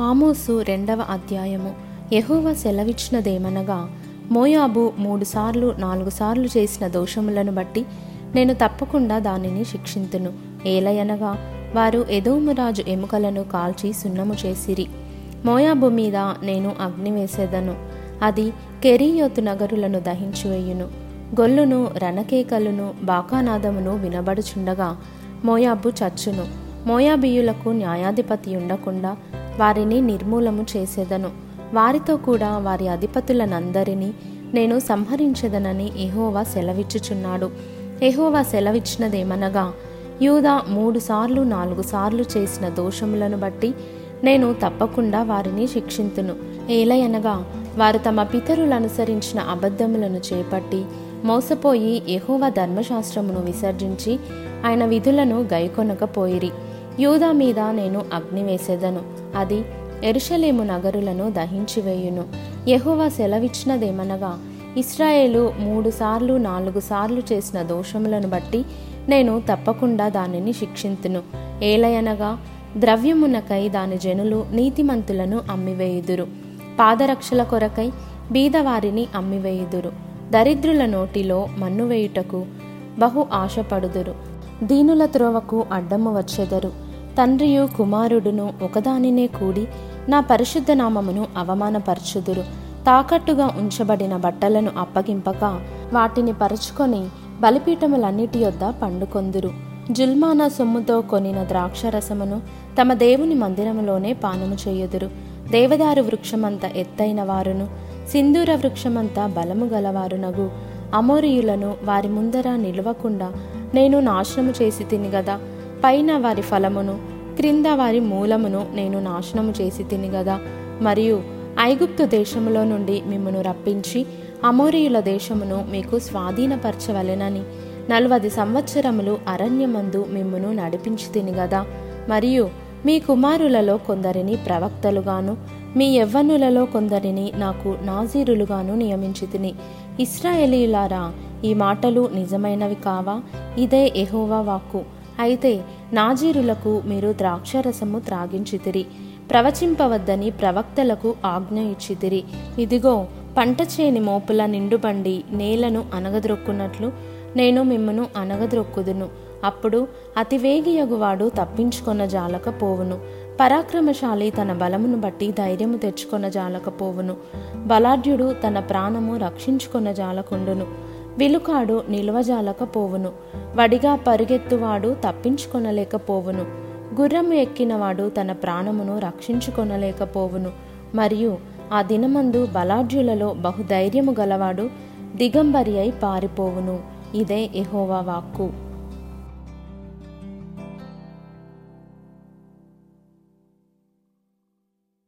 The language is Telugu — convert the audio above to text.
ఆమోసు రెండవ అధ్యాయము. యహోవ సెలవిచ్చినదేమనగా మోయాబు మూడుసార్లు నాలుగు సార్లు చేసిన దోషములను బట్టి నేను తప్పకుండా దానిని శిక్షింతును. ఏలయనగా వారు ఎదోమురాజు ఎముకలను కాల్చి సున్నము చేసిరి. మోయాబు మీద నేను అగ్ని వేసేదను. అది కెరీయోతు నగరులను దహించివేయును. గొల్లును రణకేకలును బాకానాదమును వినబడుచుండగా మోయాబు చచ్చును. మోయాబీయులకు న్యాయాధిపతి ఉండకుండా వారిని నిర్మూలము చేసేదను. వారితో కూడా వారి అధిపతులనందరినీ నేను సంహరించదనని ఎహోవా సెలవిచ్చుచున్నాడు. ఎహోవా సెలవిచ్చినదేమనగా యూదా మూడు సార్లు నాలుగు సార్లు చేసిన దోషములను బట్టి నేను తప్పకుండా వారిని శిక్షింతును. ఏలయనగా వారు తమ పితరులు అనుసరించిన అబద్ధములను చేపట్టి మోసపోయి ఎహోవా ధర్మశాస్త్రమును విసర్జించి ఆయన విధులను గైకొనకపోయిరి యూదా మీద నేను అగ్ని వేసేదను. అది ఎరుషలేము నగరులను దహించివేయును. యహోవా సెలవిచ్చినదేమనగా ఇస్రాయేలు మూడు సార్లు నాలుగు సార్లు చేసిన దోషములను బట్టి నేను తప్పకుండా దానిని శిక్షింతును. ఏలయనగా ద్రవ్యమునకై దాని జనులు నీతిమంతులను అమ్మివేయుదురు. పాదరక్షల కొరకై బీదవారిని అమ్మివేయుదురు. దరిద్రుల నోటిలో మన్ను వేయుటకు బహు ఆశపడుదురు. దీనుల త్రోవకు అడ్డము వచ్చెదరు. తండ్రియు కుమారుడును ఒకదానినే కూడి నా పరిశుద్ధ నామమును అవమానపరచుదురు. తాకట్టుగా ఉంచబడిన బట్టలను అప్పగింపక వాటిని పరుచుకొని బలిపీఠములన్నిటి యొద్ద పండుకొందురు. జుల్మానా సొమ్ముతో కొనిన ద్రాక్షరసమును తమ దేవుని మందిరములోనే పానము చేయుదురు. దేవదారు వృక్షమంత ఎత్తైన వారును సింధూర వృక్షమంత బలము గలవారునగు. అమోరియులను వారి ముందర నిలవకుండా నేను నాశనము చేసి తిని గదా. పైన వారి ఫలమును క్రింద వారి మూలమును నేను నాశనము చేసి తిని గదా. మరియు ఐగుప్తు దేశములో నుండి మిమ్మను రప్పించి అమోరియుల దేశమును మీకు స్వాధీనపరచవలెనని నలవది సంవత్సరములు అరణ్యమందు మిమ్మును నడిపించి తిని గదా. మరియు మీ కుమారులలో కొందరిని ప్రవక్తలుగాను మీ యవ్వనులలో కొందరిని నాకు నాజీరులుగాను నియమించి తిని. ఇస్రాయేలీలారా ఈ మాటలు నిజమైనవి కావా? ఇదే ఎహోవా వాక్కు. అయితే నాజీరులకు మీరు ద్రాక్షరసము త్రాగించితిరి. ప్రవచింపవద్దని ప్రవక్తలకు ఆజ్ఞ ఇచ్చితిరి. ఇదిగో పంట చేని మోపుల నిండుబండి నేలను అనగద్రొక్కున్నట్లు నేను మిమ్మను అనగద్రొక్కుదును అప్పుడు అతివేగియగువాడు తప్పించుకొన జాలకపోవును. పరాక్రమశాలి తన బలమును బట్టి ధైర్యము తెచ్చుకొన జాలకపోవును. బలాఢ్యుడు తన ప్రాణము రక్షించుకొన జాలకుండును. విలుకాడు నిల్వజాలకపోవును. వడిగా పరుగెత్తువాడు తప్పించుకొనలేకపోవును. గుర్రము ఎక్కినవాడు తన ప్రాణమును రక్షించుకొనలేకపోవును. మరియు ఆ దినమందు బలాఢ్యులలో బహుధైర్యము గలవాడు దిగంబరి అయి పారిపోవును. ఇదే ఎహోవా వాక్కు.